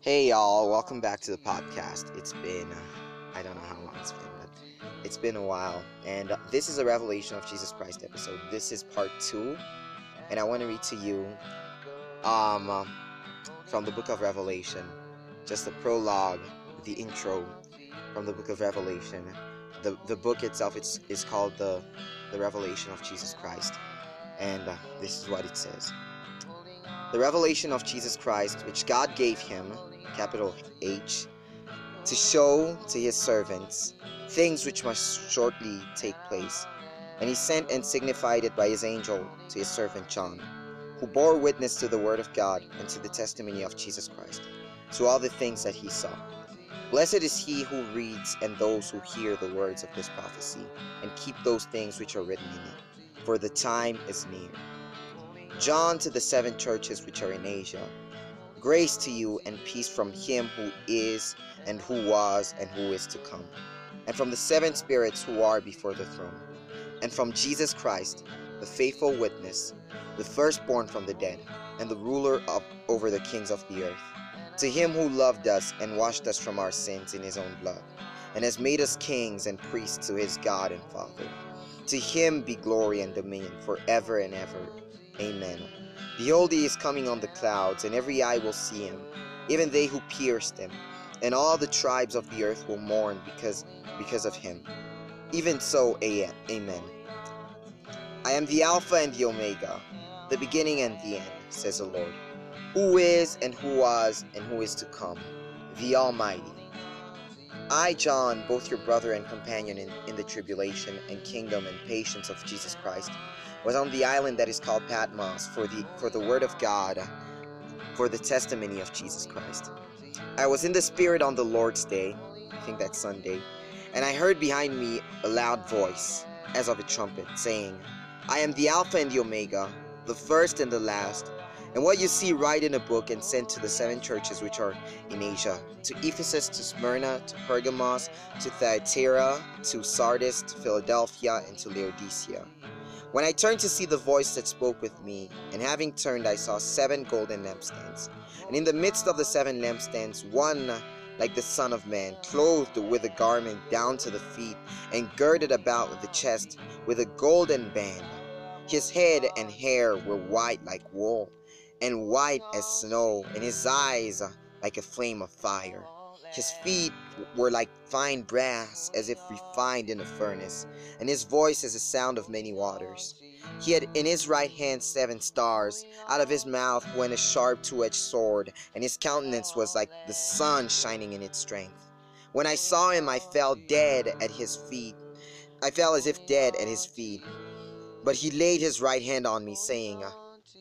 Hey y'all, welcome back to the podcast. It's been, uh, I don't know how long it's been, but it's been a while. And uh, this is a Revelation of Jesus Christ episode. This is part two. And I want to read to you um, uh, from the book of Revelation, just the prologue, the intro from the book of Revelation. The, the book itself it's, is called the, the Revelation of Jesus Christ. And uh, this is what it says. The revelation of Jesus Christ, which God gave him, capital H, to show to his servants things which must shortly take place. And he sent and signified it by his angel to his servant John, who bore witness to the word of God and to the testimony of Jesus Christ, to all the things that he saw. Blessed is he who reads and those who hear the words of this prophecy, and keep those things which are written in it, for the time is near. John to the seven churches which are in Asia. Grace to you and peace from him who is, and who was, and who is to come, and from the seven spirits who are before the throne, and from Jesus Christ, the faithful witness, the firstborn from the dead, and the ruler of, over the kings of the earth. To him who loved us and washed us from our sins in his own blood, and has made us kings and priests to his God and Father. To him be glory and dominion forever and ever. Amen. Behold, he is coming on the clouds, and every eye will see him, even they who pierced him, and all the tribes of the earth will mourn because because of him. Even so, amen. I am the Alpha and the Omega, the beginning and the end, says the Lord, who is and who was and who is to come, the Almighty. I, John, both your brother and companion in, in the tribulation and kingdom and patience of Jesus Christ, was on the island that is called Patmos for the for the word of God, for the testimony of Jesus Christ. I was in the Spirit on the Lord's day, I think that's Sunday, and I heard behind me a loud voice, as of a trumpet, saying, I am the Alpha and the Omega, the first and the last. And what you see, write in a book and send to the seven churches which are in Asia to Ephesus, to Smyrna, to Pergamos, to Thyatira, to Sardis, to Philadelphia, and to Laodicea. When I turned to see the voice that spoke with me, and having turned, I saw seven golden lampstands. And in the midst of the seven lampstands, one like the Son of Man, clothed with a garment down to the feet, and girded about with the chest with a golden band. His head and hair were white like wool, and white as snow, and his eyes like a flame of fire. His feet were like fine brass, as if refined in a furnace, and his voice as the sound of many waters. He had in his right hand seven stars. Out of his mouth went a sharp two edged sword, and his countenance was like the sun shining in its strength. When I saw him, I fell dead at his feet. I fell as if dead at his feet. But he laid his right hand on me, saying,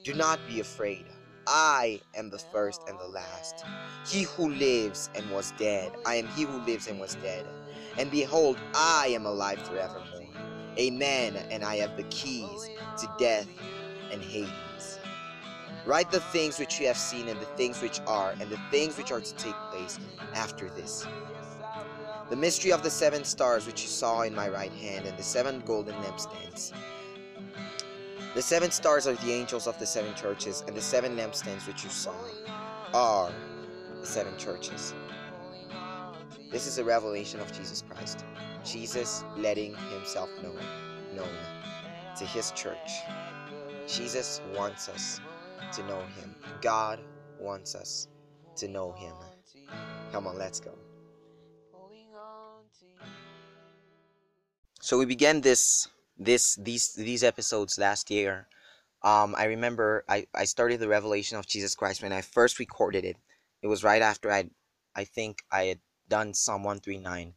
Do not be afraid. I am the first and the last. He who lives and was dead, I am he who lives and was dead. And behold, I am alive forevermore. Amen. And I have the keys to death and Hades. Write the things which you have seen, and the things which are, and the things which are to take place after this. The mystery of the seven stars which you saw in my right hand, and the seven golden lampstands. The seven stars are the angels of the seven churches, and the seven lampstands which you saw are the seven churches. This is a revelation of Jesus Christ. Jesus letting himself know, known to his church. Jesus wants us to know him. God wants us to know him. Come on, let's go. So we began this this these these episodes last year. Um, I remember I, I started the revelation of Jesus Christ when I first recorded it. It was right after I I think I had done Psalm 139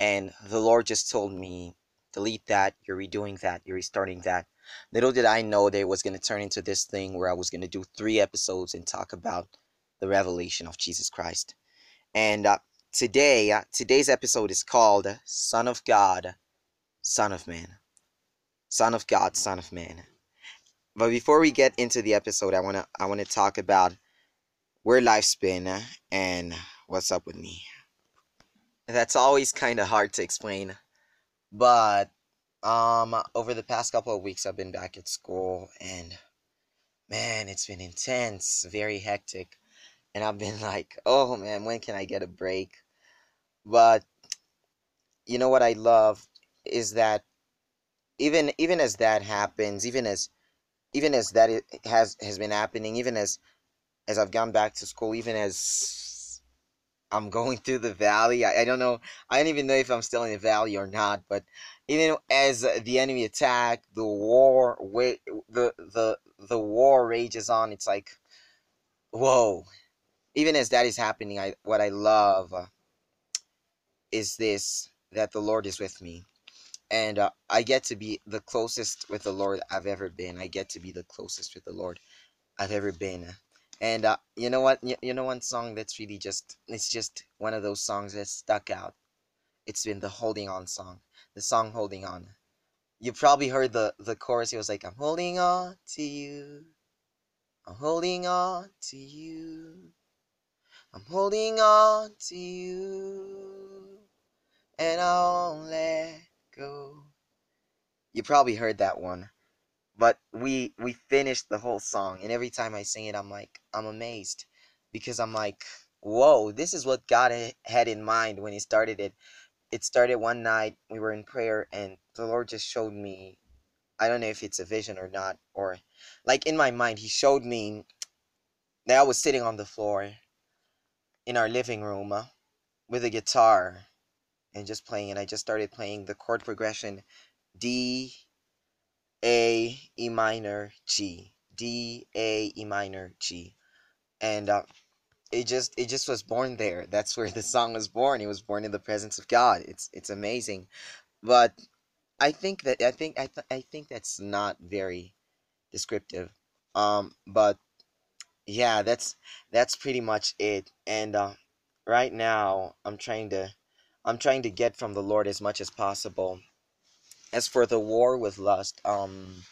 and the Lord just told me delete that, you're redoing that, you're restarting that. Little did I know that it was going to turn into this thing where I was going to do three episodes and talk about the revelation of Jesus Christ. And uh, today, uh, today's episode is called Son of God, Son of Man. Son of God, Son of Man. But before we get into the episode, I wanna I wanna talk about where life's been and what's up with me. That's always kind of hard to explain, but um, over the past couple of weeks, I've been back at school, and man, it's been intense, very hectic. and I've been like, oh man, when can I get a break? But you know what I love is that even even as that happens, even as even as that has has been happening, even as as I've gone back to school, even as I'm going through the valley, I, I don't know, I don't even know if I'm still in the valley or not, but even as the enemy attack, the war, the the the war rages on. It's like, whoa! Even as that is happening, I what I love is this that the Lord is with me and uh, I get to be the closest with the Lord I've ever been. I get to be the closest with the Lord I've ever been. And uh, you know what? You, you know one song that's really just it's just one of those songs that stuck out. It's been the holding on song. The song holding on. You probably heard the the chorus. It was like I'm holding on to you. I'm holding on to you. I'm holding on to you. And I won't let go. You probably heard that one. But we we finished the whole song and every time I sing it I'm like I'm amazed because I'm like whoa, this is what God had in mind when he started it. It started one night we were in prayer and the Lord just showed me I don't know if it's a vision or not or like in my mind he showed me that I was sitting on the floor in our living room uh, with a guitar and just playing and I just started playing the chord progression D A E minor G D A E minor G. And uh, it just it just was born there. That's where the song was born. It was born in the presence of God. It's it's amazing. But I think that I think I, th- I think that's not very descriptive. Um but yeah that's that's pretty much it. And uh, right now I'm trying to I'm trying to get from the Lord as much as possible. As for the war with lust, um,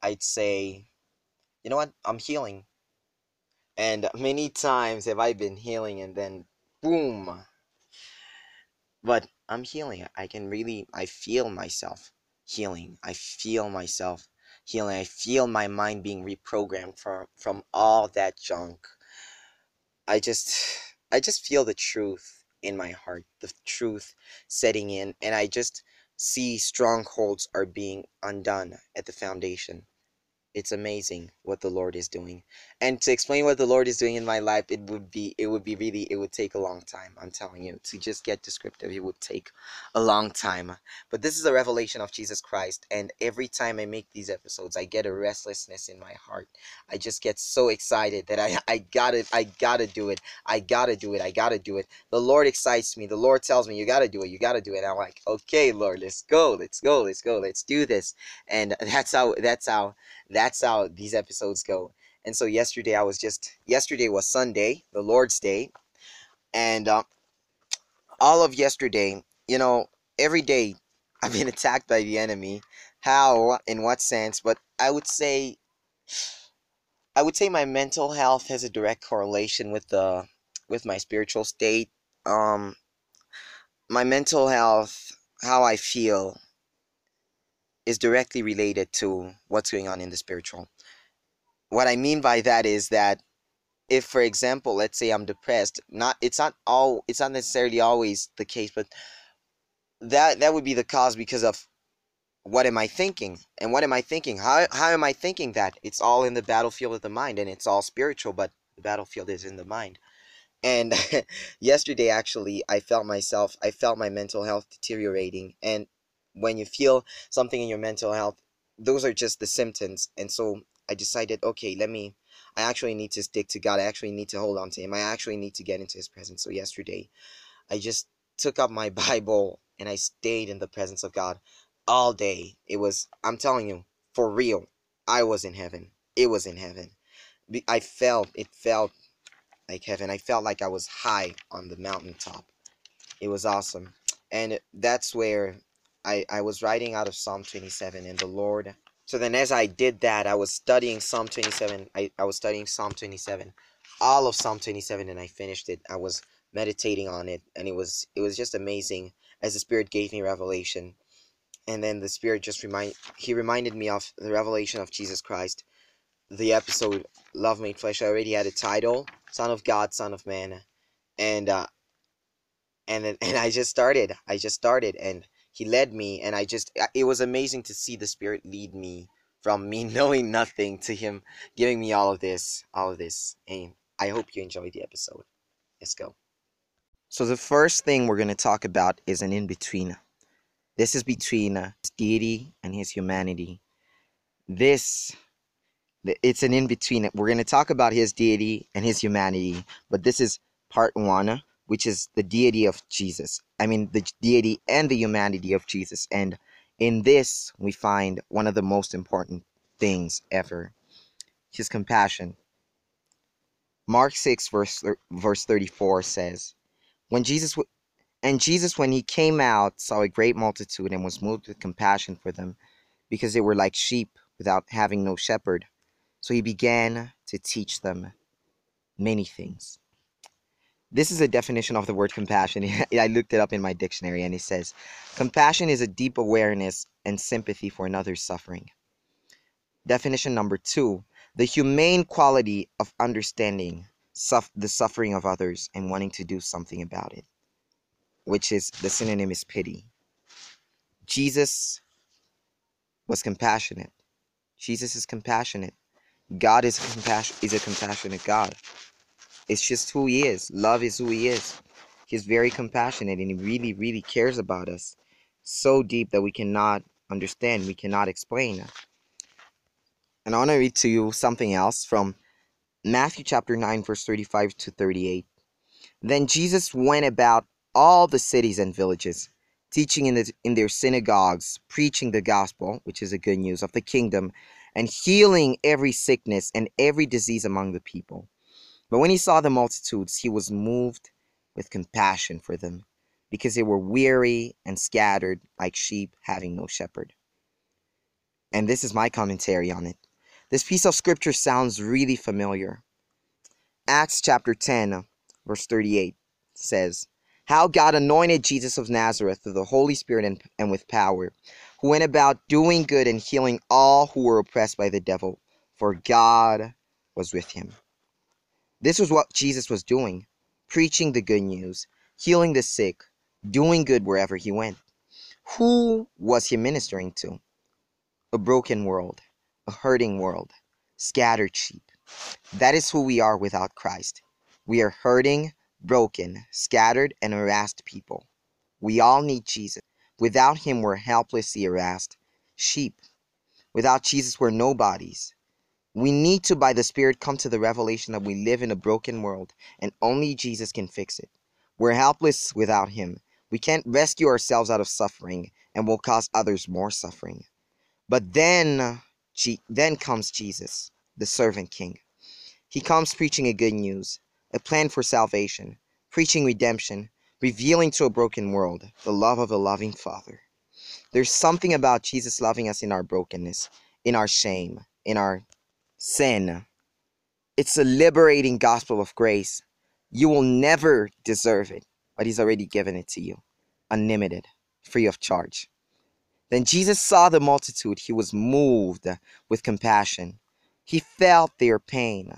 I'd say, you know what? I'm healing. And many times have I been healing and then boom. But I'm healing. I can really, I feel myself healing. I feel myself healing. I feel my mind being reprogrammed from, from all that junk. I just, I just feel the truth in my heart, the truth setting in, and I just see strongholds are being undone at the foundation it's amazing what the lord is doing. And to explain what the lord is doing in my life it would be it would be really it would take a long time i'm telling you. To just get descriptive it would take a long time. But this is a revelation of jesus christ and every time i make these episodes i get a restlessness in my heart. I just get so excited that i i gotta i gotta do it. I gotta do it. I gotta do it. The lord excites me. The lord tells me you gotta do it. You gotta do it. And i'm like okay lord let's go let's go. Let's go. Let's do this. And that's how that's how that's how these episodes go. And so yesterday I was just yesterday was Sunday, the Lord's Day, and uh, all of yesterday, you know, every day I've been attacked by the enemy. How? In what sense? But I would say, I would say my mental health has a direct correlation with the with my spiritual state. Um, my mental health, how I feel, is directly related to what's going on in the spiritual. What I mean by that is that if for example, let's say I'm depressed, not it's not all it's not necessarily always the case, but that that would be the cause because of what am I thinking? And what am I thinking? How how am I thinking that? It's all in the battlefield of the mind and it's all spiritual, but the battlefield is in the mind. And yesterday actually I felt myself I felt my mental health deteriorating and when you feel something in your mental health, those are just the symptoms. And so I decided, okay, let me, I actually need to stick to God. I actually need to hold on to Him. I actually need to get into His presence. So yesterday, I just took up my Bible and I stayed in the presence of God all day. It was, I'm telling you, for real, I was in heaven. It was in heaven. I felt, it felt like heaven. I felt like I was high on the mountaintop. It was awesome. And that's where I, I was writing out of Psalm 27 and the Lord. So then as I did that, I was studying Psalm 27. I, I was studying Psalm 27, all of Psalm 27 and I finished it. I was meditating on it and it was it was just amazing as the Spirit gave me revelation. And then the Spirit just remind he reminded me of the revelation of Jesus Christ. The episode Love Made Flesh. I already had a title Son of God, Son of Man, and uh, and and I just started. I just started, and He led me, and I just it was amazing to see the Spirit lead me from me knowing nothing to Him giving me all of this, all of this, and I hope you enjoyed the episode. Let's go. So the first thing we're going to talk about is an in between. This is between uh, his deity and his humanity. This it's an in between. We're going to talk about his deity and his humanity, but this is part 1, which is the deity of Jesus. I mean the deity and the humanity of Jesus. And in this we find one of the most important things ever. His compassion. Mark 6 verse verse 34 says, when Jesus and Jesus when he came out saw a great multitude and was moved with compassion for them because they were like sheep without having no shepherd. So he began to teach them many things. This is a definition of the word compassion. I looked it up in my dictionary and it says compassion is a deep awareness and sympathy for another's suffering. Definition number two the humane quality of understanding suff- the suffering of others and wanting to do something about it, which is the synonym is pity. Jesus was compassionate. Jesus is compassionate. God is compassion is a compassionate God. It's just who he is. Love is who he is. He's very compassionate and he really, really cares about us. So deep that we cannot understand, we cannot explain. And I want to read to you something else from Matthew chapter 9, verse 35 to 38. Then Jesus went about all the cities and villages, teaching in, the, in their synagogues, preaching the gospel, which is the good news of the kingdom, and healing every sickness and every disease among the people. But when he saw the multitudes, he was moved with compassion for them, because they were weary and scattered like sheep having no shepherd. And this is my commentary on it. This piece of scripture sounds really familiar. Acts chapter 10, verse 38 says, How God anointed Jesus of Nazareth with the Holy Spirit and, and with power, who went about doing good and healing all who were oppressed by the devil, for God was with him. This was what Jesus was doing preaching the good news, healing the sick, doing good wherever he went. Who was he ministering to? A broken world a hurting world, scattered sheep. That is who we are without Christ. We are hurting, broken, scattered, and harassed people. We all need Jesus. Without him, we're helplessly harassed sheep. Without Jesus, we're nobodies. We need to, by the Spirit, come to the revelation that we live in a broken world and only Jesus can fix it. We're helpless without him. We can't rescue ourselves out of suffering and will cause others more suffering. But then then comes Jesus, the servant king. He comes preaching a good news, a plan for salvation, preaching redemption, revealing to a broken world the love of a loving Father. There's something about Jesus loving us in our brokenness, in our shame, in our sin. It's a liberating gospel of grace. You will never deserve it, but He's already given it to you, unlimited, free of charge. Then Jesus saw the multitude. He was moved with compassion. He felt their pain.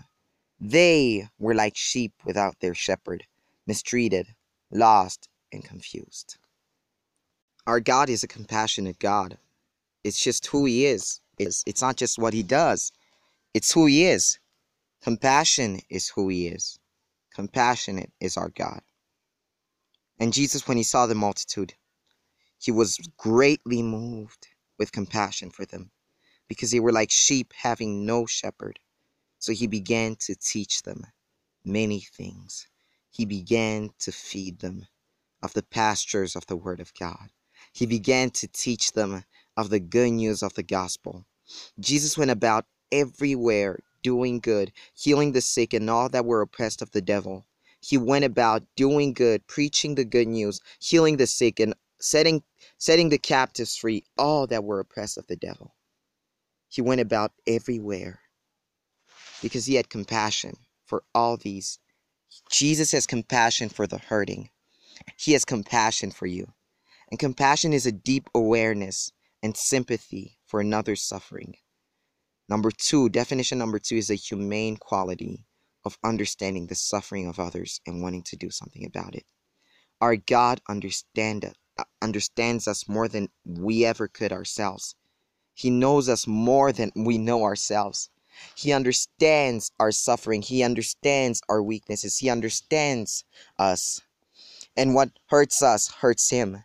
They were like sheep without their shepherd, mistreated, lost, and confused. Our God is a compassionate God. It's just who He is. It's, it's not just what He does, it's who He is. Compassion is who He is. Compassionate is our God. And Jesus, when He saw the multitude, he was greatly moved with compassion for them because they were like sheep having no shepherd. So he began to teach them many things. He began to feed them of the pastures of the Word of God. He began to teach them of the good news of the gospel. Jesus went about everywhere doing good, healing the sick and all that were oppressed of the devil. He went about doing good, preaching the good news, healing the sick, and setting setting the captives free, all that were oppressed of the devil. He went about everywhere because he had compassion for all these. Jesus has compassion for the hurting. He has compassion for you. And compassion is a deep awareness and sympathy for another's suffering. Number two, definition number two is a humane quality of understanding the suffering of others and wanting to do something about it. Our God understand, uh, understands us more than we ever could ourselves. He knows us more than we know ourselves. He understands our suffering. He understands our weaknesses. He understands us. And what hurts us hurts him.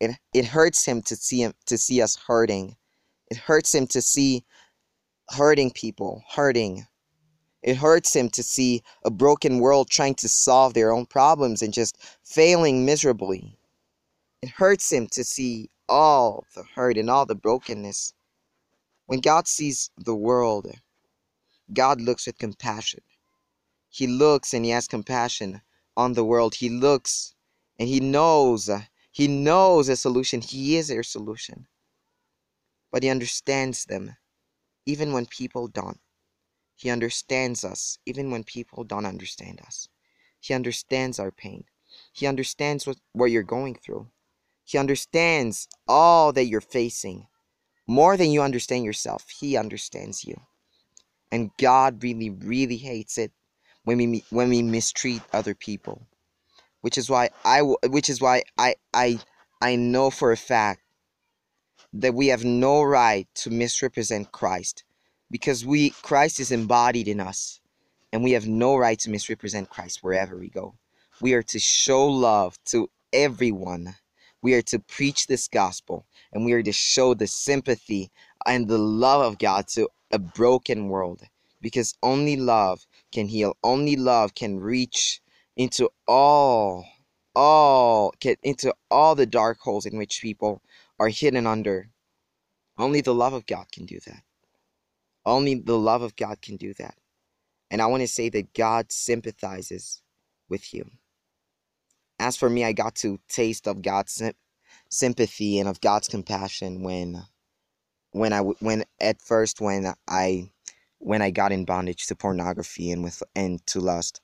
It, it hurts him to see him to see us hurting. It hurts him to see hurting people hurting. It hurts him to see a broken world trying to solve their own problems and just failing miserably. It hurts him to see all the hurt and all the brokenness. When God sees the world, God looks with compassion. He looks and he has compassion on the world. He looks and he knows, he knows a solution. He is their solution. But he understands them even when people don't. He understands us even when people don't understand us. He understands our pain. He understands what, what you're going through. He understands all that you're facing. More than you understand yourself, He understands you. And God really, really hates it when we when we mistreat other people. Which is why I which is why I I I know for a fact that we have no right to misrepresent Christ because we Christ is embodied in us and we have no right to misrepresent Christ wherever we go. We are to show love to everyone. We are to preach this gospel and we are to show the sympathy and the love of God to a broken world because only love can heal. Only love can reach into all all get into all the dark holes in which people are hidden under. Only the love of God can do that. Only the love of God can do that. And I want to say that God sympathizes with you. As for me, I got to taste of God's sympathy and of God's compassion when when I when at first when I when I got in bondage to pornography and with and to lust.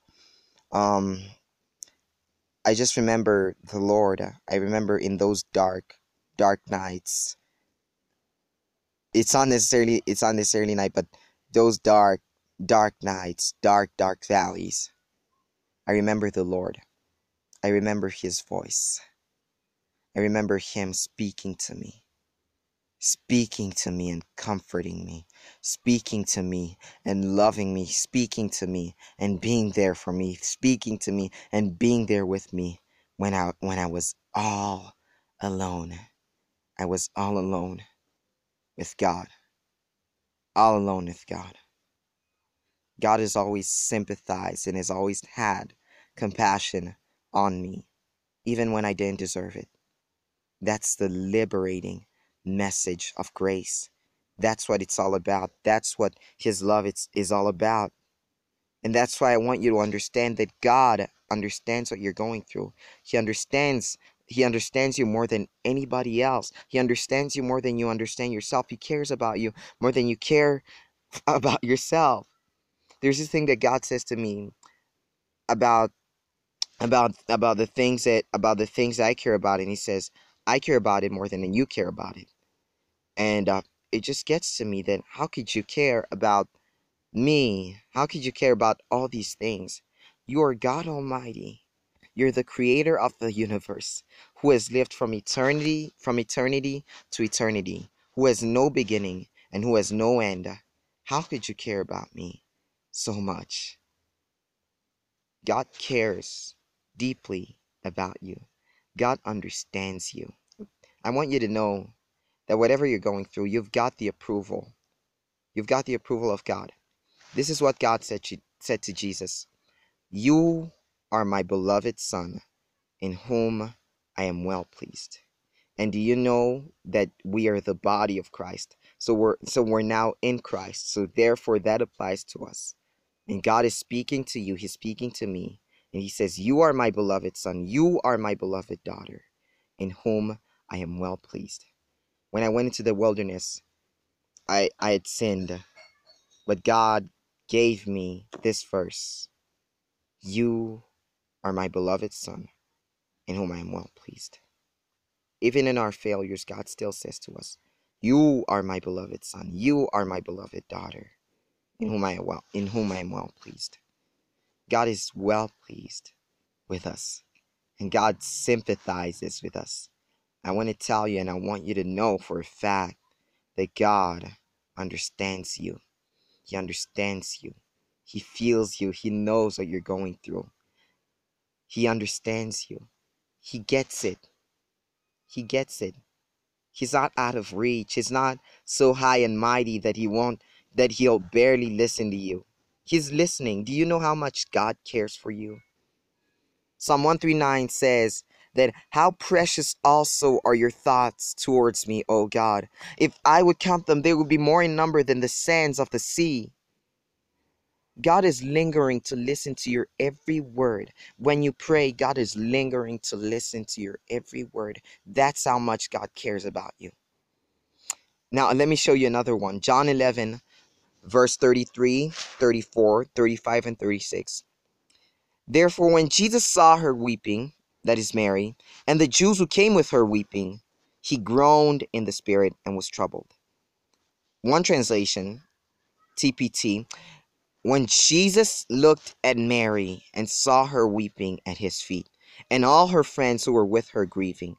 Um I just remember the Lord. I remember in those dark dark nights it's not necessarily it's not necessarily night, but those dark, dark nights, dark, dark valleys. I remember the Lord. I remember his voice. I remember him speaking to me. Speaking to me and comforting me, speaking to me and loving me, speaking to me and being there for me, speaking to me and being there with me when I when I was all alone. I was all alone with God, all alone with God. God has always sympathized and has always had compassion on me, even when I didn't deserve it. That's the liberating message of grace. That's what it's all about. That's what His love is all about. And that's why I want you to understand that God understands what you're going through. He understands he understands you more than anybody else. He understands you more than you understand yourself. He cares about you more than you care about yourself. There's this thing that God says to me about about about the things that about the things that I care about and he says, I care about it more than you care about it. And uh, it just gets to me that how could you care about me? How could you care about all these things? You are God Almighty. You're the creator of the universe, who has lived from eternity, from eternity to eternity, who has no beginning and who has no end. How could you care about me so much? God cares deeply about you. God understands you. I want you to know that whatever you're going through, you've got the approval. You've got the approval of God. This is what God said said to Jesus. You are my beloved Son, in whom I am well pleased. And do you know that we are the body of Christ? So we're so we're now in Christ. So therefore that applies to us. And God is speaking to you, He's speaking to me. And He says, You are my beloved son, you are my beloved daughter, in whom I am well pleased. When I went into the wilderness, I, I had sinned, but God gave me this verse. You are my beloved Son, in whom I am well pleased. Even in our failures, God still says to us, You are my beloved Son, you are my beloved daughter, in whom I am well, in whom I am well pleased. God is well pleased with us, and God sympathizes with us. I want to tell you, and I want you to know for a fact that God understands you. He understands you. He feels you. He knows what you're going through. He understands you. He gets it. He gets it. He's not out of reach. He's not so high and mighty that he won't that he'll barely listen to you. He's listening. Do you know how much God cares for you? Psalm 139 says that how precious also are your thoughts towards me, O God. If I would count them, they would be more in number than the sands of the sea. God is lingering to listen to your every word. When you pray, God is lingering to listen to your every word. That's how much God cares about you. Now, let me show you another one. John 11, verse 33, 34, 35, and 36. Therefore, when Jesus saw her weeping, that is Mary, and the Jews who came with her weeping, he groaned in the spirit and was troubled. One translation, TPT, when Jesus looked at Mary and saw her weeping at his feet, and all her friends who were with her grieving,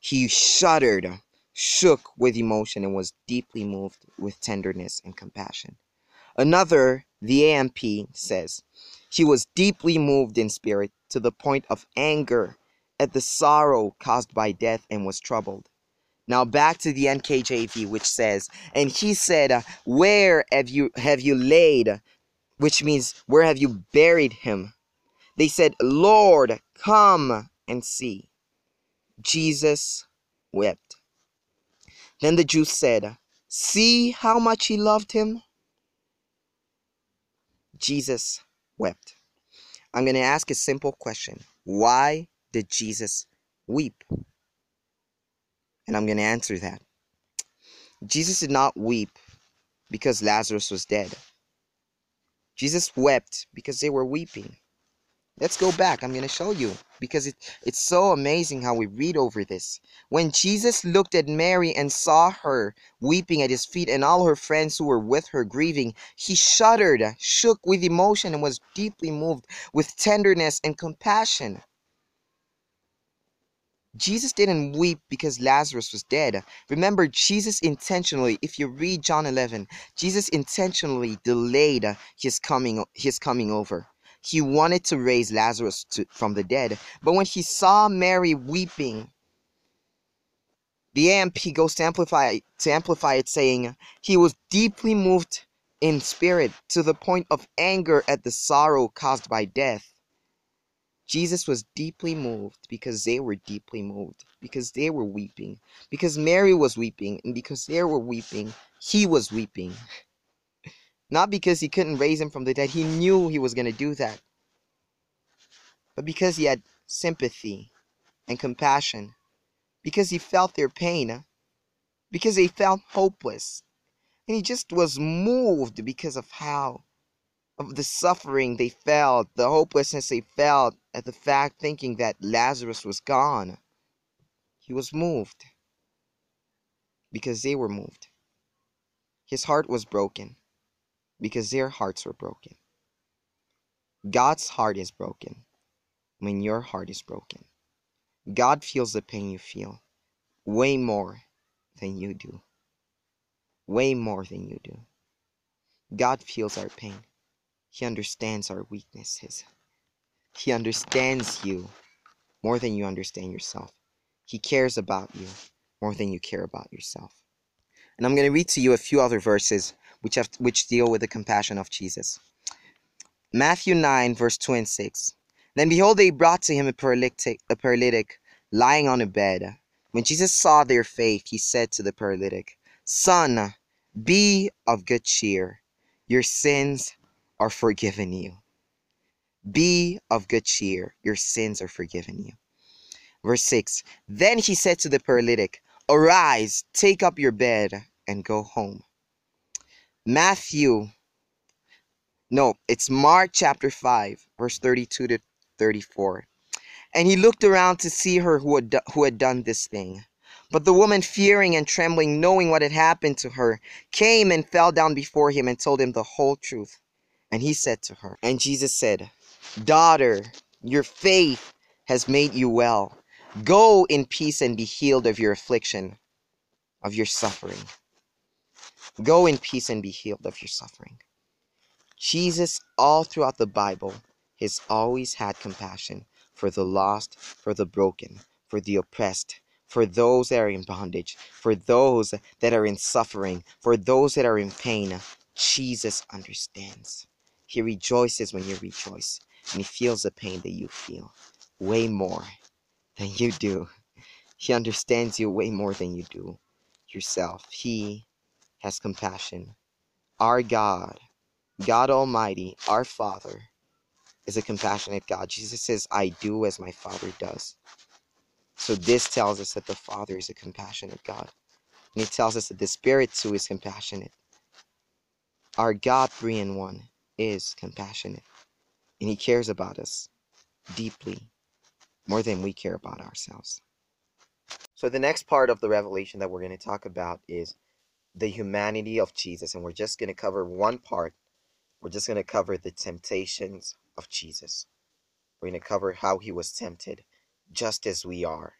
he shuddered, shook with emotion, and was deeply moved with tenderness and compassion. Another, the AMP, says, He was deeply moved in spirit to the point of anger at the sorrow caused by death and was troubled. Now back to the NKJV, which says, And he said, Where have you have you laid which means, Where have you buried him? They said, Lord, come and see. Jesus wept. Then the Jews said, See how much he loved him? Jesus wept. I'm going to ask a simple question Why did Jesus weep? And I'm going to answer that. Jesus did not weep because Lazarus was dead. Jesus wept because they were weeping. Let's go back. I'm going to show you because it, it's so amazing how we read over this. When Jesus looked at Mary and saw her weeping at his feet and all her friends who were with her grieving, he shuddered, shook with emotion, and was deeply moved with tenderness and compassion. Jesus didn't weep because Lazarus was dead. Remember, Jesus intentionally, if you read John 11, Jesus intentionally delayed uh, his coming his coming over. He wanted to raise Lazarus to, from the dead, but when he saw Mary weeping, the AMP goes to amplify to amplify it saying, he was deeply moved in spirit to the point of anger at the sorrow caused by death. Jesus was deeply moved because they were deeply moved, because they were weeping, because Mary was weeping, and because they were weeping, he was weeping. Not because he couldn't raise him from the dead, he knew he was going to do that, but because he had sympathy and compassion, because he felt their pain, uh, because they felt hopeless, and he just was moved because of how of the suffering they felt, the hopelessness they felt at the fact thinking that Lazarus was gone. He was moved because they were moved. His heart was broken because their hearts were broken. God's heart is broken when your heart is broken. God feels the pain you feel way more than you do. Way more than you do. God feels our pain. He understands our weaknesses. He understands you more than you understand yourself. He cares about you more than you care about yourself. And I'm going to read to you a few other verses which have which deal with the compassion of Jesus. Matthew 9 verse 2 and 6. Then behold they brought to him a paralytic, a paralytic lying on a bed. When Jesus saw their faith, he said to the paralytic, Son, be of good cheer. Your sins are forgiven you. Be of good cheer, your sins are forgiven you. Verse 6 Then he said to the paralytic, Arise, take up your bed, and go home. Matthew, no, it's Mark chapter 5, verse 32 to 34. And he looked around to see her who had, who had done this thing. But the woman, fearing and trembling, knowing what had happened to her, came and fell down before him and told him the whole truth. And he said to her, And Jesus said, Daughter, your faith has made you well. Go in peace and be healed of your affliction, of your suffering. Go in peace and be healed of your suffering. Jesus, all throughout the Bible, has always had compassion for the lost, for the broken, for the oppressed, for those that are in bondage, for those that are in suffering, for those that are in pain. Jesus understands. He rejoices when you rejoice, and he feels the pain that you feel way more than you do. He understands you way more than you do yourself. He has compassion. Our God, God Almighty, our Father, is a compassionate God. Jesus says, I do as my Father does. So this tells us that the Father is a compassionate God. And it tells us that the Spirit too is compassionate. Our God, three in one, is compassionate. And He cares about us deeply, more than we care about ourselves. So the next part of the revelation that we're going to talk about is the humanity of Jesus. And we're just going to cover one part. We're just going to cover the temptations of Jesus. We're going to cover how he was tempted, just as we are,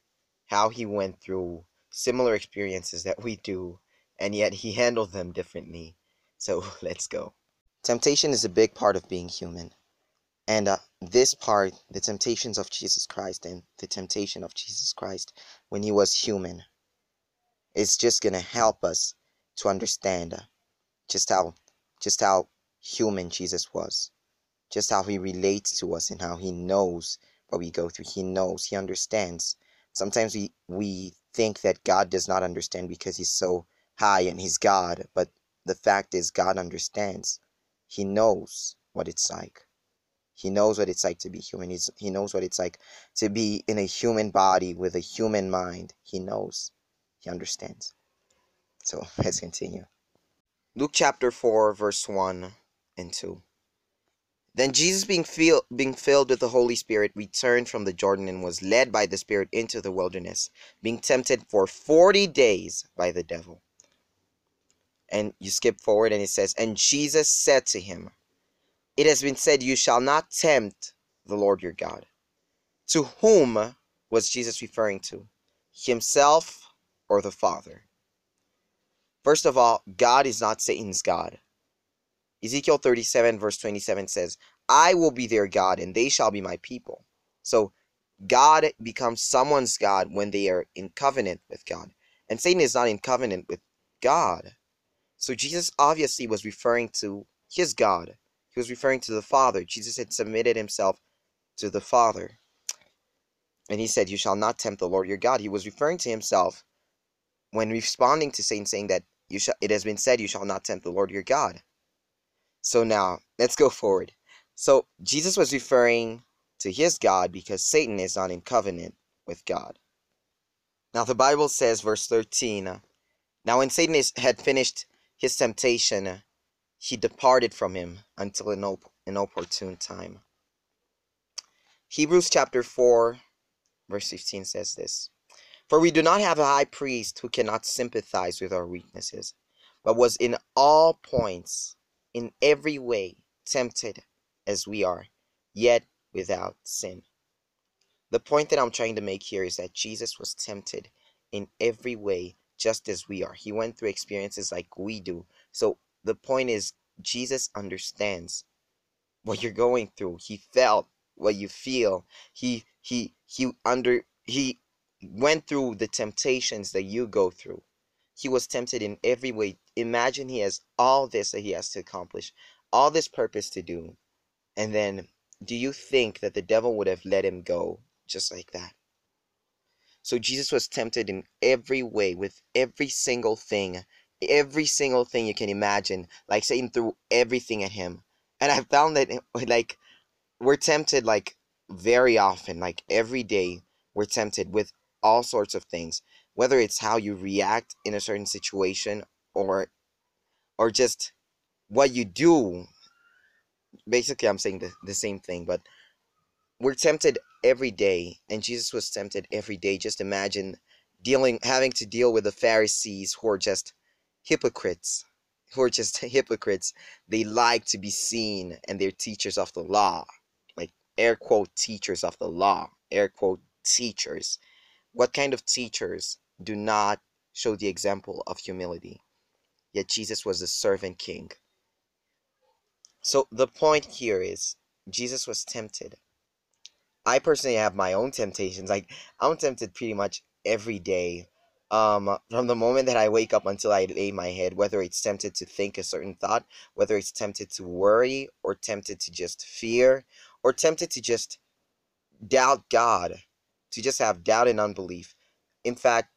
how he went through similar experiences that we do, and yet he handled them differently. So let's go. Temptation is a big part of being human. And uh, this part, the temptations of Jesus Christ and the temptation of Jesus Christ when he was human, is just going to help us to understand uh, just how just how human Jesus was, just how he relates to us and how he knows what we go through. He knows, he understands. Sometimes we we think that God does not understand because he's so high and he's God, but the fact is God understands. He knows what it's like. He knows what it's like to be human. He's, he knows what it's like to be in a human body with a human mind. He knows. He understands. So let's continue. Luke chapter 4, verse 1 and 2. Then Jesus, being, feel, being filled with the Holy Spirit, returned from the Jordan and was led by the Spirit into the wilderness, being tempted for 40 days by the devil. And you skip forward and it says, And Jesus said to him, It has been said, You shall not tempt the Lord your God. To whom was Jesus referring to? Himself or the Father? First of all, God is not Satan's God. Ezekiel 37, verse 27 says, I will be their God, and they shall be my people. So, God becomes someone's God when they are in covenant with God. And Satan is not in covenant with God. So, Jesus obviously was referring to his God. He was referring to the Father. Jesus had submitted himself to the Father. And he said, You shall not tempt the Lord your God. He was referring to himself when responding to Satan, saying that you shall, it has been said, You shall not tempt the Lord your God. So now, let's go forward. So, Jesus was referring to his God because Satan is not in covenant with God. Now, the Bible says, verse 13 Now, when Satan is, had finished his temptation, he departed from him until an, op- an opportune time. Hebrews chapter 4, verse 15 says this For we do not have a high priest who cannot sympathize with our weaknesses, but was in all points in every way tempted as we are, yet without sin. The point that I'm trying to make here is that Jesus was tempted in every way just as we are. He went through experiences like we do. So the point is, Jesus understands what you're going through. He felt what you feel. He he he under he went through the temptations that you go through. He was tempted in every way. Imagine he has all this that he has to accomplish, all this purpose to do. And then, do you think that the devil would have let him go just like that? So, Jesus was tempted in every way, with every single thing, every single thing you can imagine. Like Satan threw everything at him. And I found that, like, we're tempted, like, very often, like, every day, we're tempted with all sorts of things whether it's how you react in a certain situation or or just what you do basically i'm saying the, the same thing but we're tempted every day and jesus was tempted every day just imagine dealing having to deal with the pharisees who are just hypocrites who are just hypocrites they like to be seen and they're teachers of the law like air quote teachers of the law, air quote teachers. What kind of teachers do not show the example of humility? Yet Jesus was a servant king. So the point here is Jesus was tempted. I personally have my own temptations. Like I'm tempted pretty much every day. Um, from the moment that I wake up until I lay my head, whether it's tempted to think a certain thought, whether it's tempted to worry, or tempted to just fear, or tempted to just doubt God, to just have doubt and unbelief. In fact,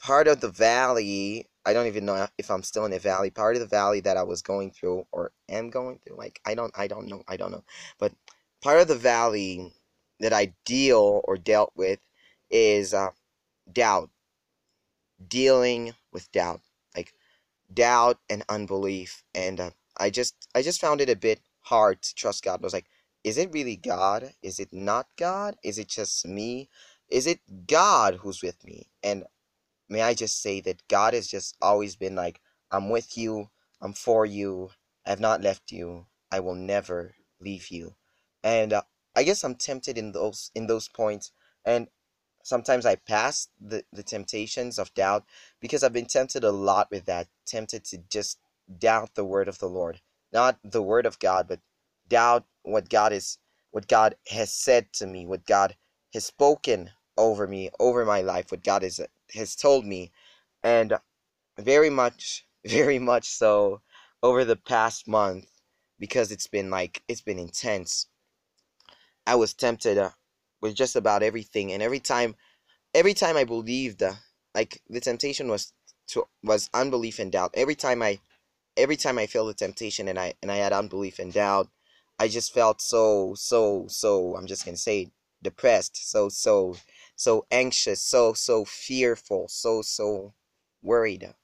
part of the valley, I don't even know if I'm still in the valley, part of the valley that I was going through or am going through, like I don't I don't know, I don't know. But part of the valley that I deal or dealt with is uh, doubt. Dealing with doubt, like doubt and unbelief, and uh, I just I just found it a bit hard to trust God. I was like, is it really God? Is it not God? Is it just me? Is it God who's with me? And may I just say that God has just always been like, I'm with you, I'm for you, I have not left you, I will never leave you. And uh, I guess I'm tempted in those in those points, and sometimes I pass the the temptations of doubt because I've been tempted a lot with that, tempted to just doubt the word of the Lord, not the word of God, but doubt what God is, what God has said to me, what God has spoken over me, over my life, what God has has told me, and very much, very much so over the past month because it's been like it's been intense I was tempted uh, with just about everything, and every time, every time I believed, uh, like the temptation was to was unbelief and doubt. Every time I, every time I felt the temptation and I and I had unbelief and doubt, I just felt so so so. I'm just gonna say depressed, so so so anxious, so so fearful, so so worried.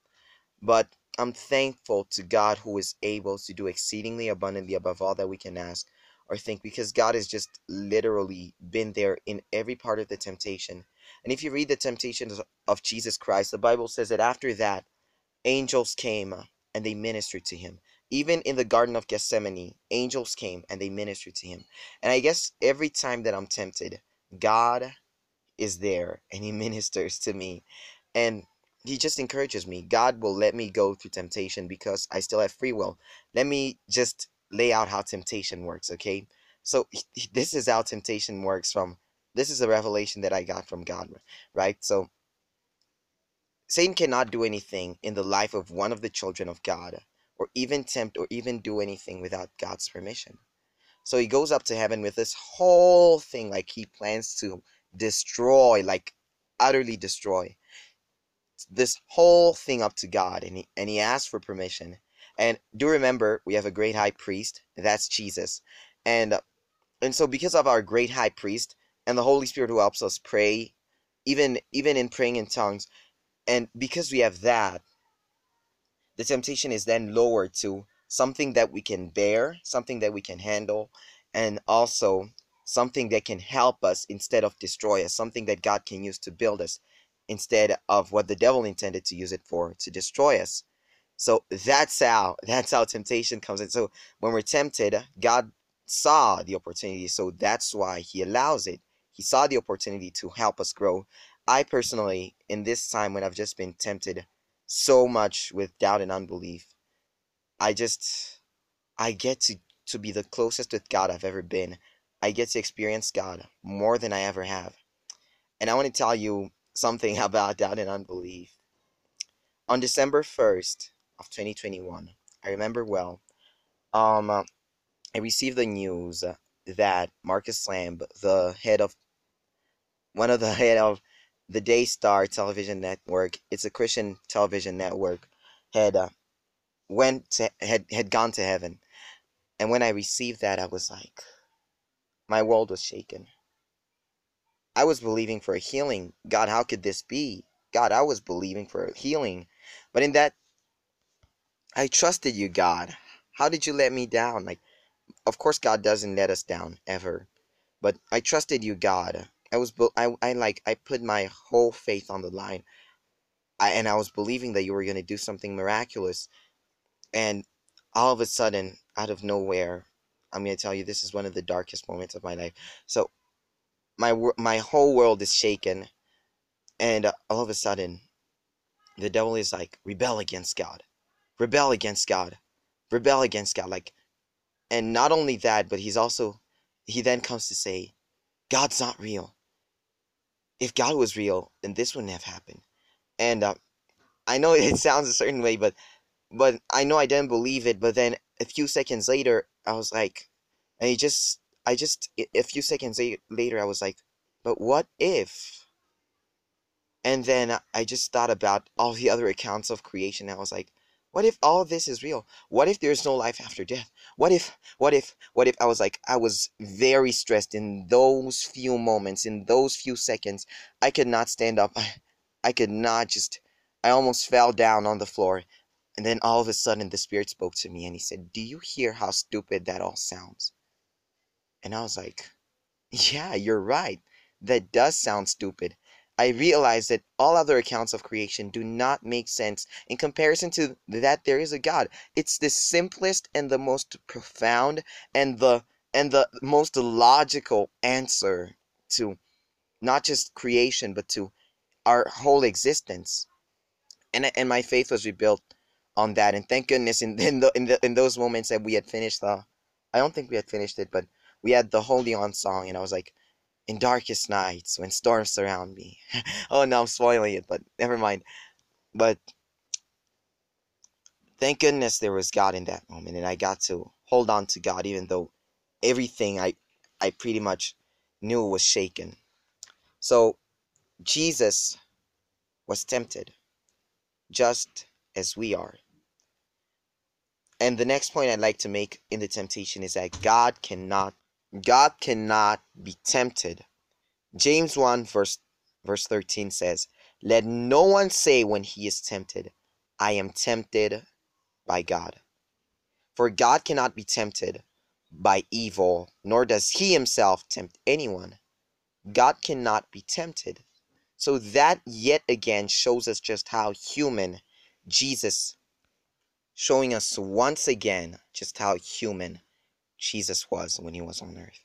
But I'm thankful to God who is able to do exceedingly abundantly above all that we can ask or think because God has just literally been there in every part of the temptation. And if you read the temptations of Jesus Christ, the Bible says that after that, angels came and they ministered to him. Even in the Garden of Gethsemane, angels came and they ministered to him. And I guess every time that I'm tempted, God is there and he ministers to me. And he just encourages me. God will let me go through temptation because I still have free will. Let me just lay out how temptation works, okay? So this is how temptation works from this is a revelation that I got from God, right? So Satan cannot do anything in the life of one of the children of God or even tempt or even do anything without God's permission. So he goes up to heaven with this whole thing like he plans to destroy, like utterly destroy this whole thing up to God and he, and he asks for permission and do remember, we have a great high priest, that's Jesus. And uh, and so because of our great high priest and the Holy Spirit who helps us pray, even even in praying in tongues, and because we have that, the temptation is then lowered to something that we can bear, something that we can handle, and also something that can help us instead of destroy us, something that God can use to build us instead of what the devil intended to use it for, to destroy us. So that's how that's how temptation comes in. So when we're tempted, God saw the opportunity, so that's why He allows it. He saw the opportunity to help us grow. I personally, in this time when I've just been tempted so much with doubt and unbelief, I just I get to to be the closest with God I've ever been. I get to experience God more than I ever have. And I want to tell you something about doubt and unbelief. On December 1st, of 2021. I remember well. Um, I received the news that Marcus Lamb, the head of one of the head of the Daystar television network, it's a Christian television network, had uh, went to, had had gone to heaven. And when I received that, I was like, my world was shaken. I was believing for a healing. God, how could this be? God, I was believing for a healing. But in that I trusted you, God. How did you let me down? Like, of course, God doesn't let us down ever, but I trusted you, God. I was, I, I like, I put my whole faith on the line, I, and I was believing that you were gonna do something miraculous, and all of a sudden, out of nowhere, I'm gonna tell you this is one of the darkest moments of my life. So my my whole world is shaken, and uh, all of a sudden, the devil is like rebel against God, rebel against God, rebel against God. Like, and not only that, but he's also he then comes to say, God's not real. If God was real, then this wouldn't have happened. And uh, I know it sounds a certain way, but but I know I didn't believe it. But then a few seconds later, I was like, and he just, I just, a few seconds later, I was like, but what if? And then I just thought about all the other accounts of creation. I was like, what if all this is real? What if there's no life after death? What if, what if, what if I was like, I was very stressed in those few moments, in those few seconds. I could not stand up. I, I could not just, I almost fell down on the floor. And then all of a sudden, the Spirit spoke to me and He said, Do you hear how stupid that all sounds? And I was like, Yeah, you're right. That does sound stupid. I realized that all other accounts of creation do not make sense in comparison to that there is a God. It's the simplest and the most profound and the and the most logical answer to not just creation but to our whole existence. And and my faith was rebuilt on that. And thank goodness in in, the, in, the, in those moments that we had finished the, I don't think we had finished it, but we had the Hold On song, and I was like, in darkest nights when storms surround me. oh no, I'm spoiling it, but never mind. But thank goodness there was God in that moment, and I got to hold on to God, even though everything I, I pretty much knew was shaken. So Jesus was tempted, just as we are. And the next point I'd like to make in the temptation is that God cannot God cannot be tempted. James 1 verse verse 13 says, "Let no one say when he is tempted, I am tempted by God. For God cannot be tempted by evil, nor does he himself tempt anyone. God cannot be tempted. So that yet again shows us just how human Jesus showing us once again just how human Jesus was when he was on earth.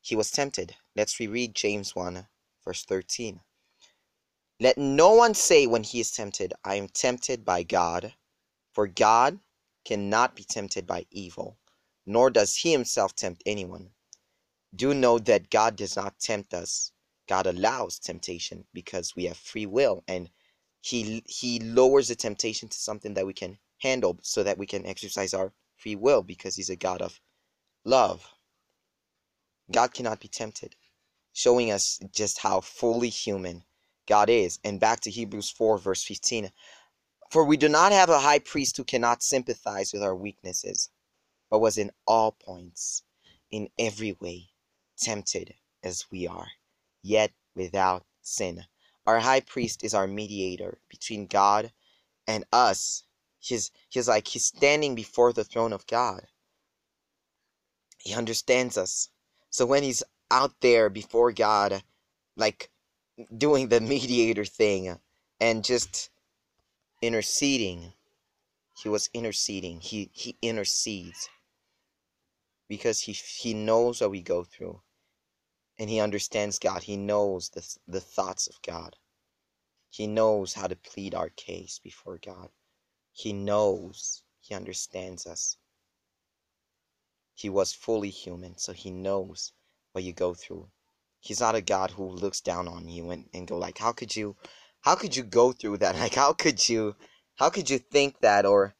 He was tempted. Let's reread James 1, verse 13. Let no one say when he is tempted, I am tempted by God, for God cannot be tempted by evil, nor does he himself tempt anyone. Do know that God does not tempt us. God allows temptation because we have free will and he he lowers the temptation to something that we can handle so that we can exercise our free will because he's a God of love. God cannot be tempted, showing us just how fully human God is. And back to Hebrews 4, verse 15. For we do not have a high priest who cannot sympathize with our weaknesses, but was in all points, in every way, tempted as we are, yet without sin. Our high priest is our mediator between God and us. He's, he's like he's standing before the throne of God. He understands us. So when he's out there before God, like doing the mediator thing and just interceding, he was interceding. He he intercedes because he he knows what we go through and he understands God. He knows the, the thoughts of God. He knows how to plead our case before God. He knows, he understands us. He was fully human, so he knows what you go through. He's not a God who looks down on you and, and go like, how could you, how could you go through that? Like, how could you, how could you think that? Or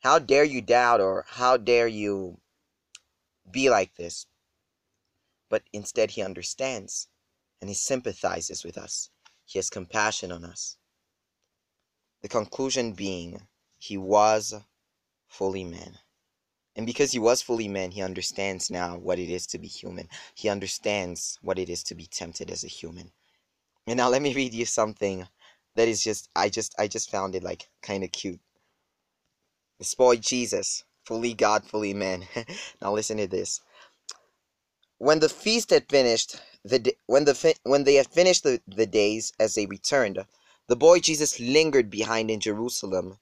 how dare you doubt? Or how dare you be like this? but instead he understands and he sympathizes with us. He has compassion on us. The conclusion being, he was fully man. And because he was fully man, he understands now what it is to be human. He understands what it is to be tempted as a human. And now let me read you something that is just I just I just found it like kind of cute. This boy Jesus, fully God, fully man. now listen to this. When the feast had finished, the when the when they had finished the, the days as they returned, the boy Jesus lingered behind in Jerusalem,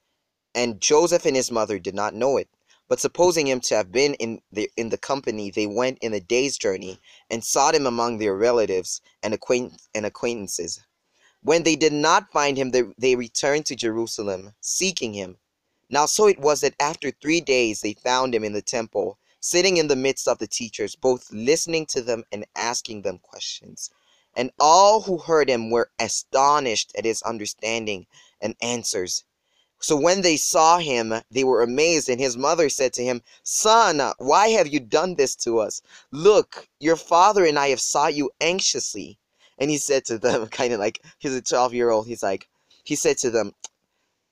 and Joseph and his mother did not know it. But supposing him to have been in the in the company, they went in a day's journey and sought him among their relatives and acquaint and acquaintances. When they did not find him, they, they returned to Jerusalem, seeking him. Now so it was that after three days they found him in the temple, sitting in the midst of the teachers, both listening to them and asking them questions. And all who heard him were astonished at his understanding and answers. So when they saw him, they were amazed, and his mother said to him, Son, why have you done this to us? Look, your father and I have sought you anxiously. And he said to them, kind of like, he's a 12 year old, he's like, he said to them,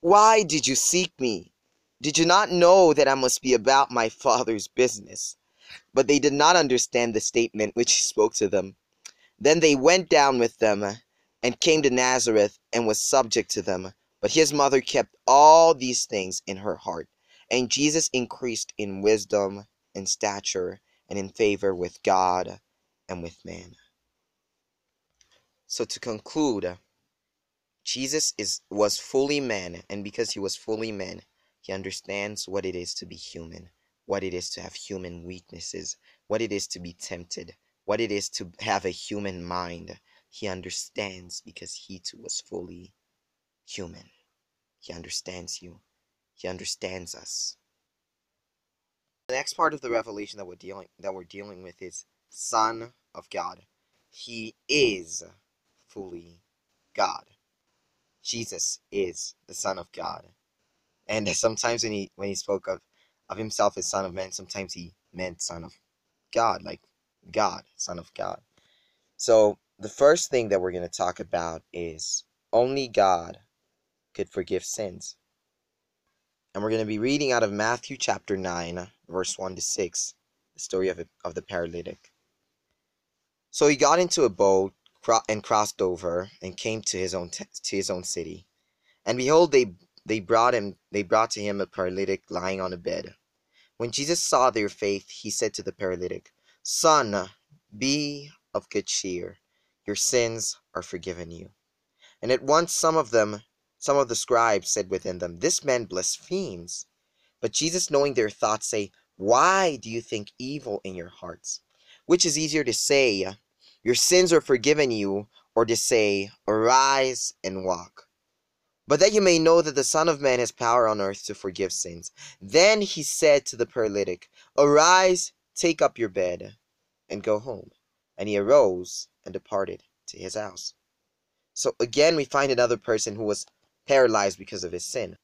Why did you seek me? Did you not know that I must be about my father's business? But they did not understand the statement which he spoke to them. Then they went down with them and came to Nazareth and was subject to them. But his mother kept all these things in her heart. And Jesus increased in wisdom and stature and in favor with God and with man. So to conclude, Jesus is was fully man, and because he was fully man, he understands what it is to be human, what it is to have human weaknesses, what it is to be tempted, what it is to have a human mind. He understands because he too was fully human. He understands you. He understands us. The next part of the revelation that we're dealing that we're dealing with is Son of God. He is fully God. Jesus is the Son of God. And sometimes when he when he spoke of, of himself as Son of Man, sometimes he meant Son of God, like God, Son of God. So the first thing that we're going to talk about is only God could forgive sins. And we're going to be reading out of Matthew chapter 9, verse 1 to 6, the story of, of the paralytic. So he got into a boat and crossed over and came to his own to his own city. And behold, they they brought him they brought to him a paralytic lying on a bed. When Jesus saw their faith, he said to the paralytic, Son, be of good cheer, your sins are forgiven you. And at once some of them some of the scribes said within them, This man blasphemes. But Jesus, knowing their thoughts, say, Why do you think evil in your hearts? Which is easier to say, Your sins are forgiven you, or to say, Arise and walk? But that you may know that the Son of Man has power on earth to forgive sins. Then he said to the paralytic, Arise, take up your bed, and go home. And he arose and departed to his house. So again, we find another person who was paralyzed because of his sin.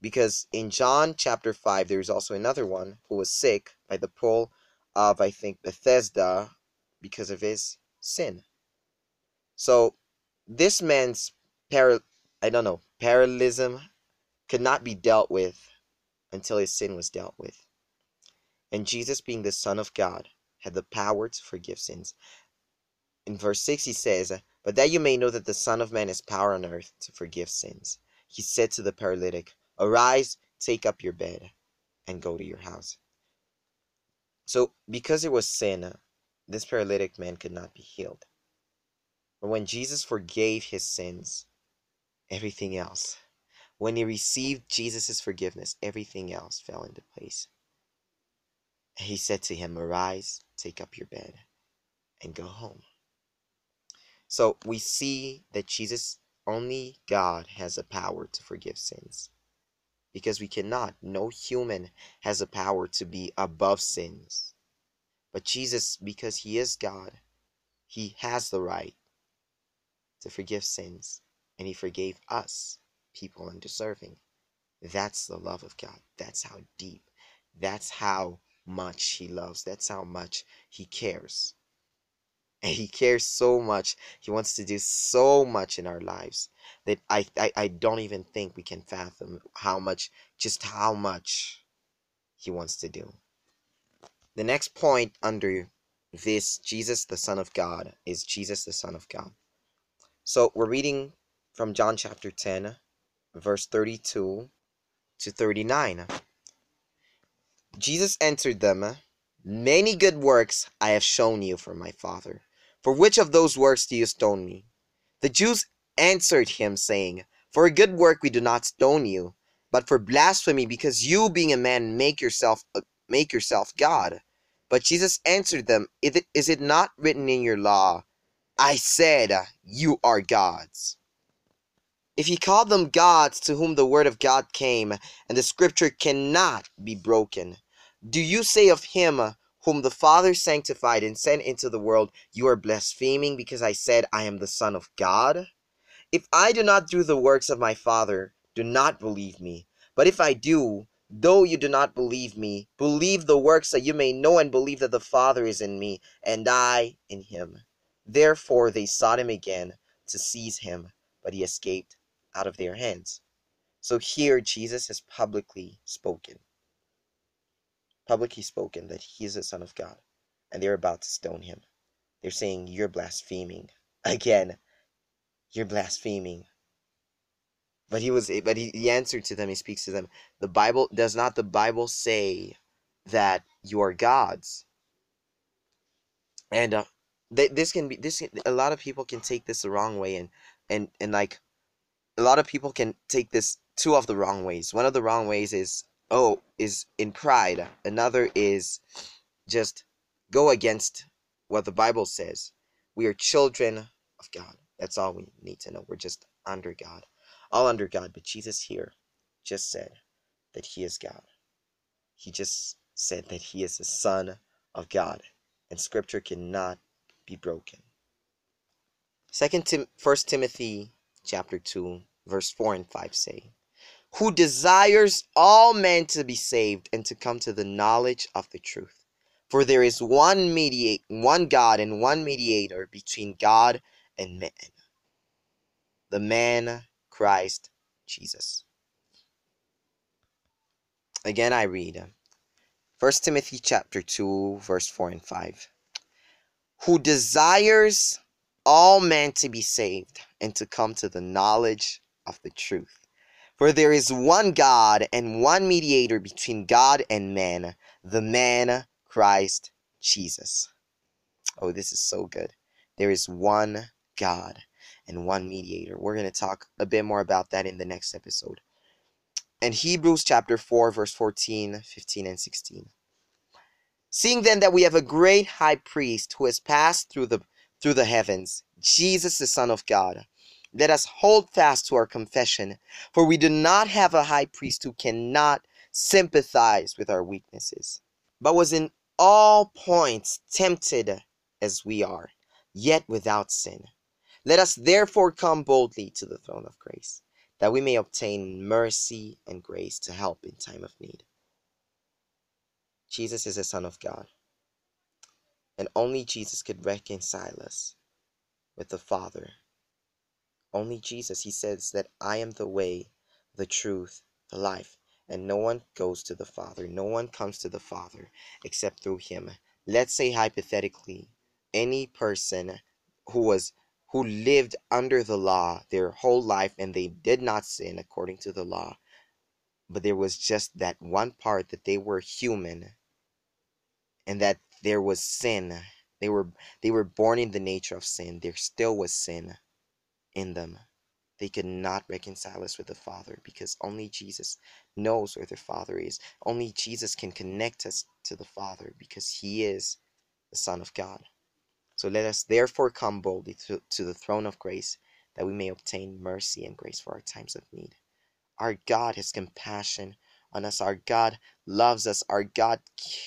Because in John chapter 5, there is also another one who was sick by the pool of, I think, Bethesda because of his sin. So this man's para- I don't know, paralysm could not be dealt with until his sin was dealt with. And Jesus, being the Son of God, had the power to forgive sins. In verse 6, he says, but that you may know that the Son of Man has power on earth to forgive sins. He said to the paralytic, Arise, take up your bed, and go to your house. So, because it was sin, this paralytic man could not be healed. But when Jesus forgave his sins, everything else, when he received Jesus' forgiveness, everything else fell into place. He said to him, Arise, take up your bed, and go home. So we see that Jesus, only God has the power to forgive sins. Because we cannot. No human has the power to be above sins. But Jesus, because He is God, He has the right to forgive sins. And He forgave us, people undeserving. That's the love of God. That's how deep. That's how much He loves. That's how much He cares. And he cares so much. He wants to do so much in our lives that I, I, I don't even think we can fathom how much, just how much he wants to do. The next point under this, Jesus the Son of God, is Jesus the Son of God. So we're reading from John chapter 10, verse 32 to 39. Jesus answered them, Many good works I have shown you from my Father. For which of those works do you stone me? The Jews answered him, saying, For a good work we do not stone you, but for blasphemy, because you, being a man, make yourself make yourself God. But Jesus answered them, Is it not written in your law, I said, You are gods? If he called them gods to whom the word of God came, and the scripture cannot be broken, do you say of him whom the Father sanctified and sent into the world, You are blaspheming because I said, I am the Son of God? If I do not do the works of my Father, do not believe me. But if I do, Though you do not believe me, believe the works that you may know and believe that the Father is in me, and I in him. Therefore they sought him again to seize him, but he escaped out of their hands. So here Jesus has publicly spoken. Publicly spoken that he is the Son of God, and they're about to stone him. They're saying, You're blaspheming. Again, you're blaspheming. But he was but he, he answered to them, he speaks to them. The Bible does not the Bible say that you are gods? And uh, th- this can be this a lot of people can take this the wrong way and and and like a lot of people can take this two of the wrong ways. One of the wrong ways is oh is in pride. Another is just go against what the Bible says. We are children of God. That's all we need to know. We're just under God all under God. But Jesus here just said that he is God. He just said that he is the Son of God, and Scripture cannot be broken. Second Tim- First Timothy chapter two, verse four and five say, "Who desires all men to be saved and to come to the knowledge of the truth." For there is one mediate, one God and one mediator between God and man, the man Christ Jesus. Again, I read 1 Timothy chapter 2, verse 4 and 5. Who desires all men to be saved and to come to the knowledge of the truth. For there is one God and one mediator between God and man, the man Christ Jesus. Oh, this is so good. There is one God and one mediator. We're going to talk a bit more about that in the next episode. And Hebrews chapter 4, verse 14, 15, and 16. Seeing then that we have a great high priest who has passed through the through the heavens, Jesus the Son of God, let us hold fast to our confession, for we do not have a high priest who cannot sympathize with our weaknesses, but was in all points tempted as we are, yet without sin. Let us therefore come boldly to the throne of grace, that we may obtain mercy and grace to help in time of need. Jesus is the Son of God, and only Jesus could reconcile us with the Father. Only Jesus, he says that I am the way, the truth, the life, and no one goes to the Father. No one comes to the Father except through him. Let's say hypothetically, any person who was who lived under the law their whole life and they did not sin according to the law. But there was just that one part that they were human and that there was sin. They were they were born in the nature of sin. There still was sin in them. They could not reconcile us with the Father because only Jesus knows where the Father is. Only Jesus can connect us to the Father because He is the Son of God. So let us therefore come boldly to, to the throne of grace, that we may obtain mercy and grace for our times of need. Our God has compassion on us. Our God loves us. Our God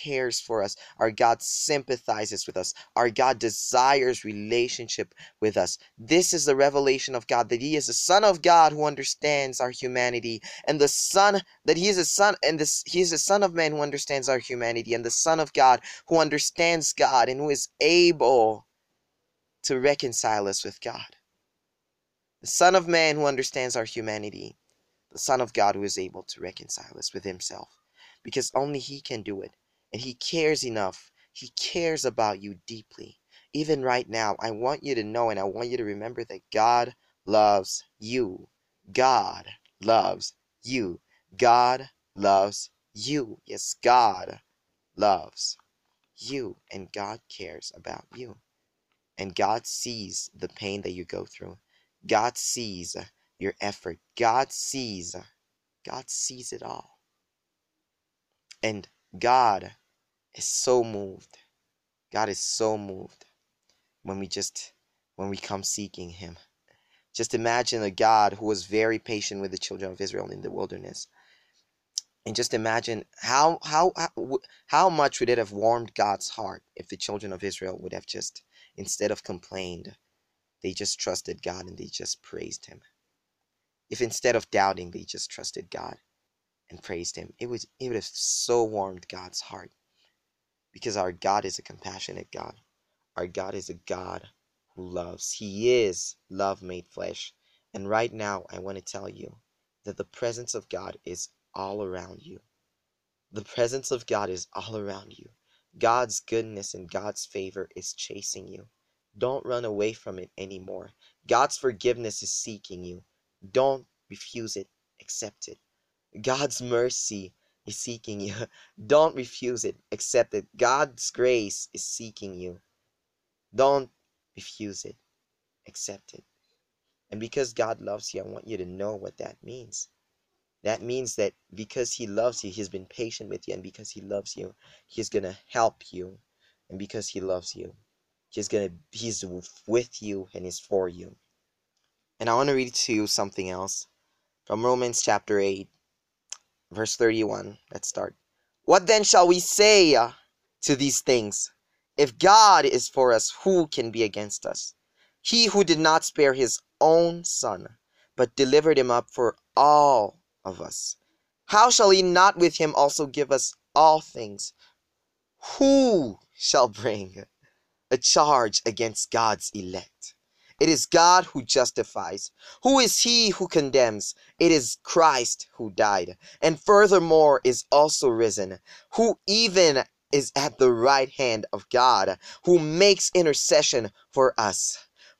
cares for us. Our God sympathizes with us. Our God desires relationship with us. This is the revelation of God that He is the Son of God who understands our humanity, and the Son that He is a Son, and this He is the Son of Man who understands our humanity, and the Son of God who understands God and who is able to reconcile us with God. The Son of Man who understands our humanity the Son of God who is able to reconcile us with Himself, because only He can do it. And He cares enough. He cares about you deeply. Even right now, I want you to know and I want you to remember that God loves you. God loves you. God loves you. Yes, God loves you. And God cares about you. And God sees the pain that you go through. God sees your effort. God sees God sees it all. And God is so moved. God is so moved when we just when we come seeking him. Just imagine a God who was very patient with the children of Israel in the wilderness. And just imagine how how how, much would it have warmed God's heart if the children of Israel would have just instead of complained, they just trusted God and they just praised him. If instead of doubting they just trusted God and praised him, it would it would have so warmed God's heart. Because our God is a compassionate God. Our God is a God who loves. He is love made flesh. And right now, I want to tell you that the presence of God is all around you. The presence of God is all around you. God's goodness and God's favor is chasing you. Don't run away from it anymore. God's forgiveness is seeking you. Don't refuse it, accept it. God's mercy is seeking you. Don't refuse it, accept it. God's grace is seeking you. Don't refuse it, accept it. And because God loves you, I want you to know what that means. That means that because He loves you, He's been patient with you, and because He loves you, He's gonna help you. And because He loves you, He's gonna He's with you and He's for you. And I want to read to you something else from Romans chapter 8, verse 31. Let's start. What then shall we say uh, to these things? If God is for us, who can be against us? He who did not spare his own son, but delivered him up for all of us, how shall he not with him also give us all things? Who shall bring a charge against God's elect? It is God who justifies. Who is he who condemns? It is Christ who died, and furthermore is also risen, who even is at the right hand of God, who makes intercession for us.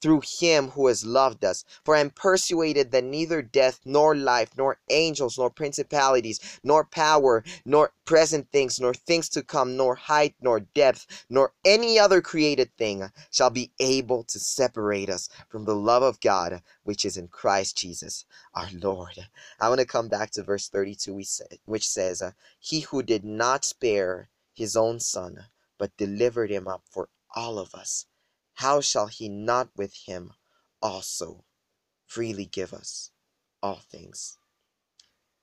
through him who has loved us. For I am persuaded that neither death, nor life, nor angels, nor principalities, nor power, nor present things, nor things to come, nor height, nor depth, nor any other created thing shall be able to separate us from the love of God which is in Christ Jesus our Lord. I want to come back to verse 32, which says, uh, He who did not spare his own son, but delivered him up for all of us how shall he not with him also freely give us all things?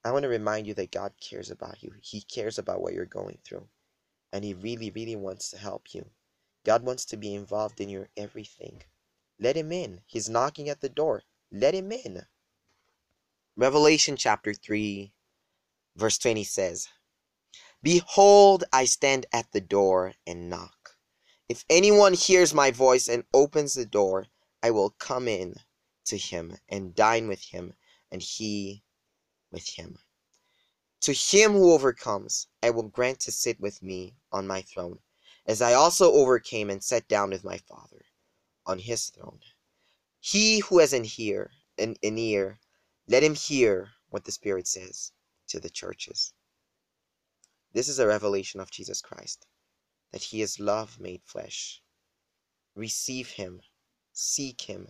I want to remind you that God cares about you. He cares about what you're going through. And He really, really wants to help you. God wants to be involved in your everything. Let Him in. He's knocking at the door. Let Him in. Revelation chapter 3, verse 20 says, Behold, I stand at the door and knock. If anyone hears my voice and opens the door, I will come in to him and dine with him, and he with him. To him who overcomes, I will grant to sit with me on my throne, as I also overcame and sat down with my Father on his throne. He who has an ear, an, an ear, let him hear what the Spirit says to the churches. This is a revelation of Jesus Christ that he is love made flesh. Receive him, seek him,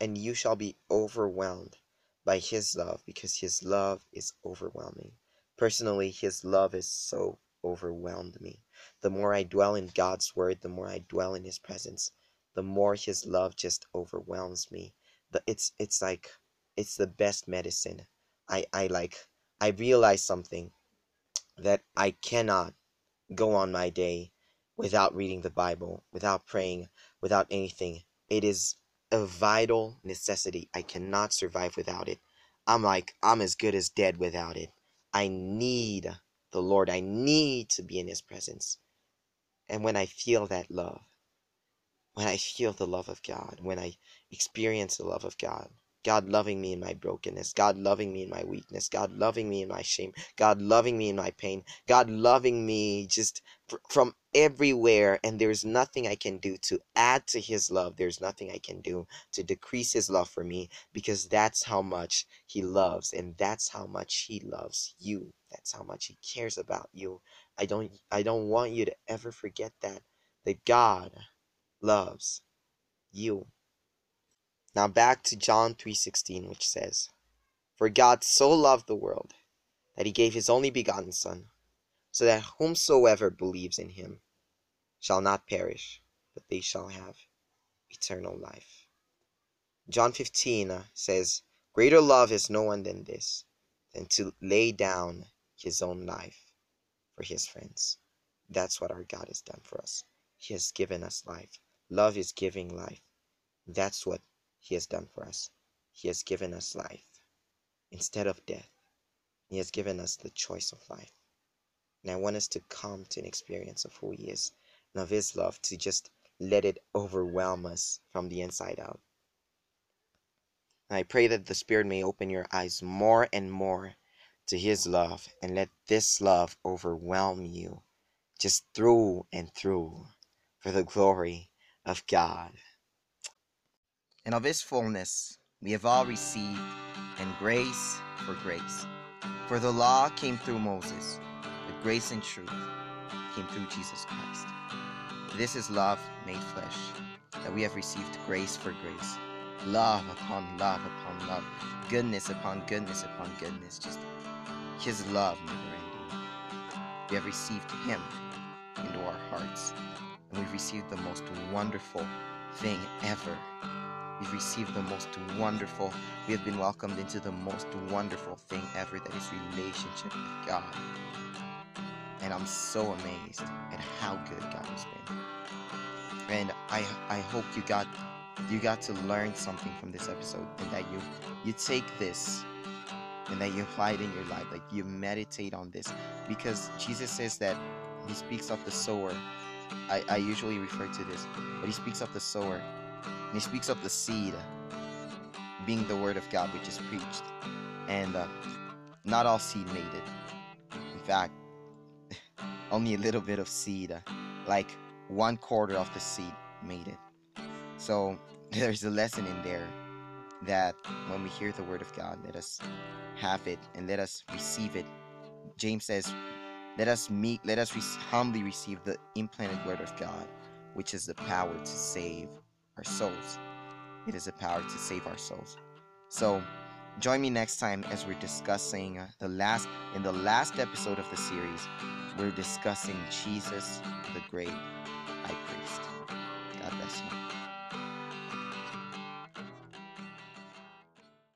and you shall be overwhelmed by his love because his love is overwhelming. Personally, his love is so overwhelmed me. The more I dwell in God's word, the more I dwell in his presence, the more his love just overwhelms me. The, it's it's like it's the best medicine. I, I like I realize something that I cannot go on my day without reading the Bible, without praying, without anything. It is a vital necessity. I cannot survive without it. I'm like, I'm as good as dead without it. I need the Lord. I need to be in His presence. And when I feel that love, when I feel the love of God, when I experience the love of God, God loving me in my brokenness, God loving me in my weakness, God loving me in my shame, God loving me in my pain, God loving me just fr- from everywhere. And there's nothing I can do to add to His love. There's nothing I can do to decrease His love for me because that's how much He loves, and that's how much He loves you. That's how much He cares about you. I don't, I don't want you to ever forget that that God loves you. Now back to John 3:16 which says, "For God so loved the world that he gave his only begotten son, so that whomsoever believes in him shall not perish, but they shall have eternal life." John 15 uh, says, "Greater love is no one than this, than to lay down his own life for his friends." That's what our God has done for us. He has given us life. Love is giving life. That's what he has done for us. He has given us life instead of death. He has given us the choice of life. And I want us to come to an experience of who He is and of His love to just let it overwhelm us from the inside out. And I pray that the Spirit may open your eyes more and more to His love and let this love overwhelm you just through and through for the glory of God and of his fullness we have all received, and grace for grace. For the law came through Moses, but grace and truth came through Jesus Christ. This is love made flesh, that we have received grace for grace, love upon love upon love, goodness upon goodness upon goodness, just his love never ending. We have received him into our hearts, and we've received the most wonderful thing ever We've received the most wonderful, we have been welcomed into the most wonderful thing ever that is relationship with God. And I'm so amazed at how good God has been. And I I hope you got you got to learn something from this episode and that you you take this and that you apply it in your life. Like you meditate on this. Because Jesus says that he speaks of the sower. I, I usually refer to this, but he speaks of the sower and he speaks of the seed being the word of God which is preached. And uh, not all seed made it. In fact, only a little bit of seed, uh, like one quarter of the seed, made it. So there's a lesson in there that when we hear the word of God, let us have it and let us receive it. James says, "Let us meet, let us re- humbly receive the implanted word of God, which is the power to save our souls. It is a power to save our souls. So, join me next time as we're discussing the last in the last episode of the series. We're discussing Jesus, the great high priest. God bless you.